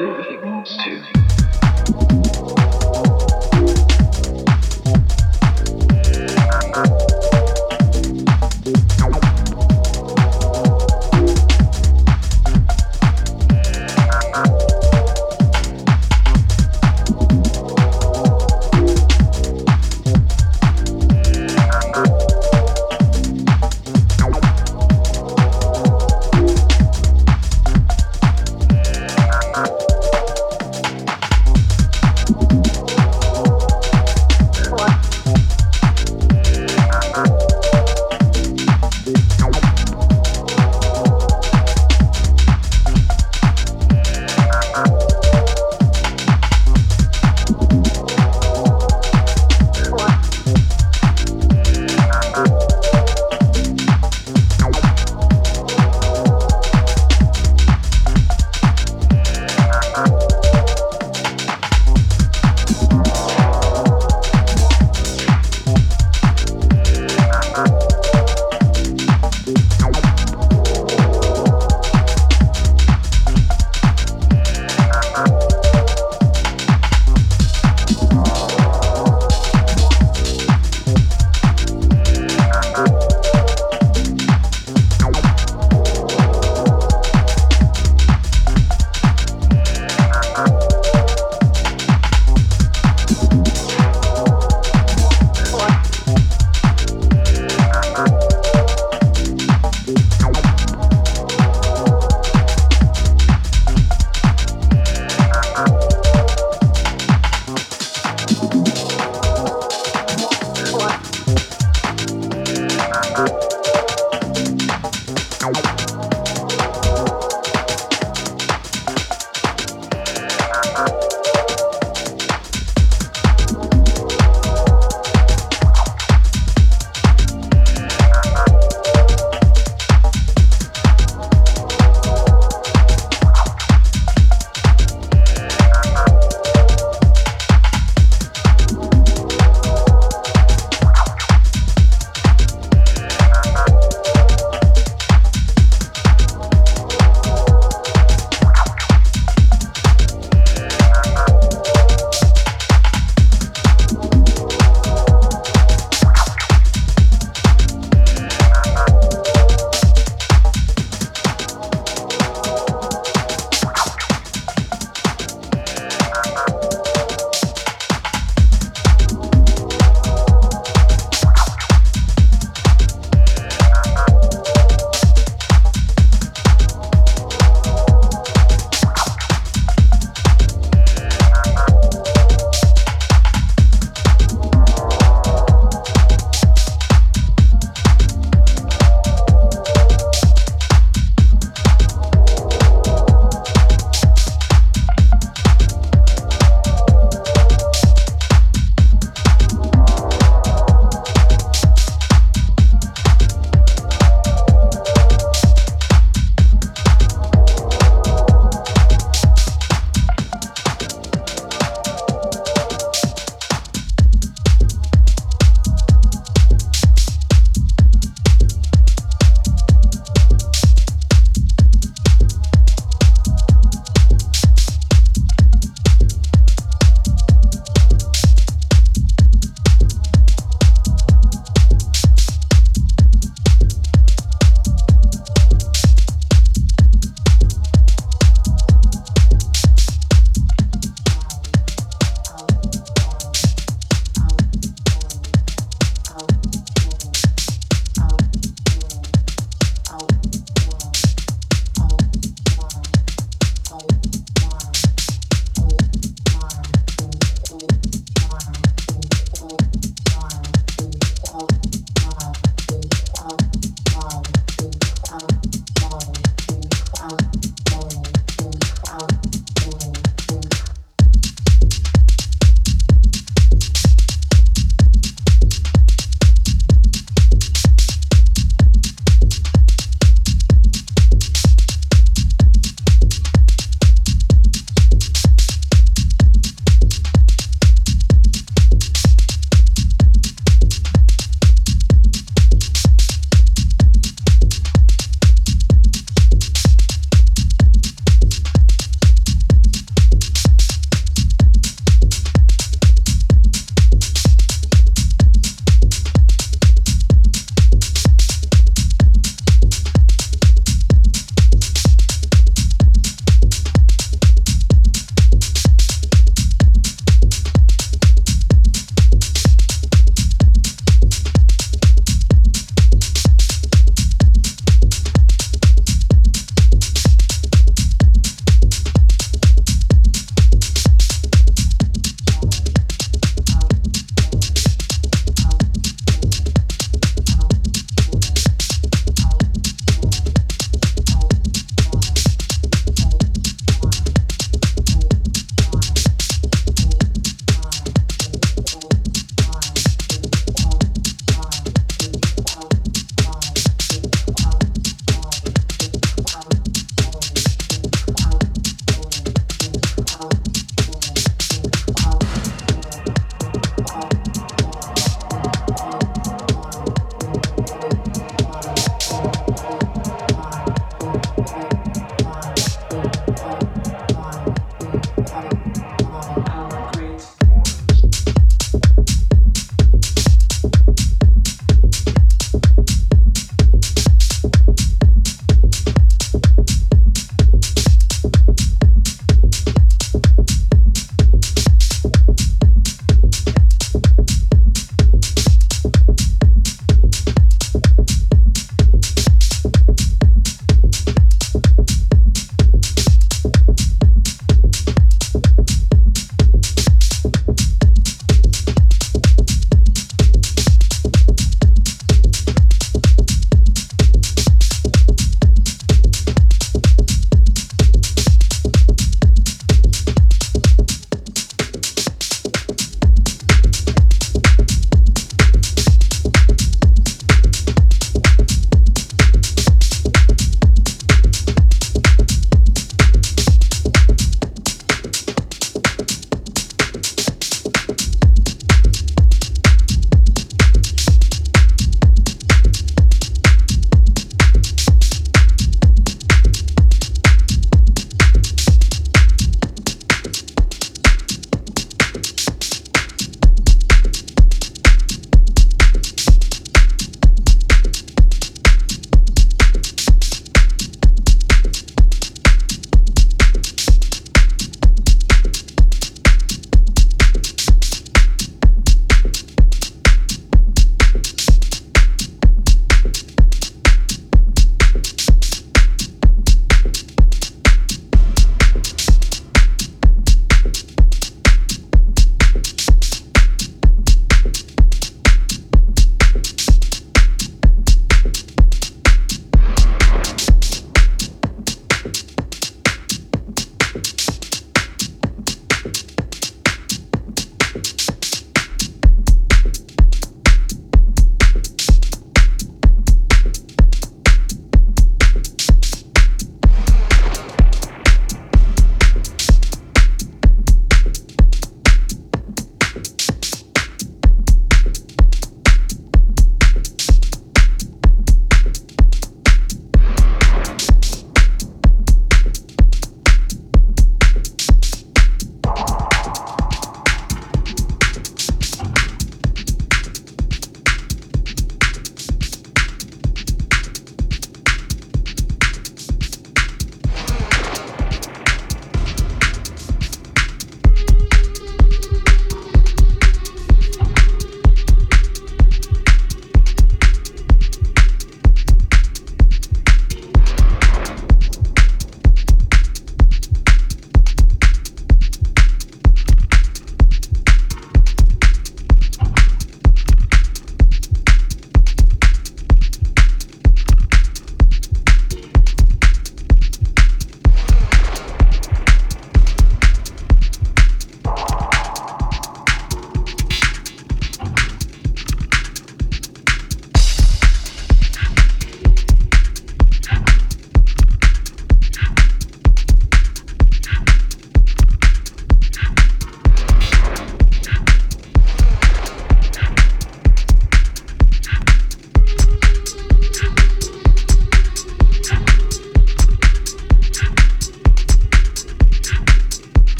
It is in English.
It wants to.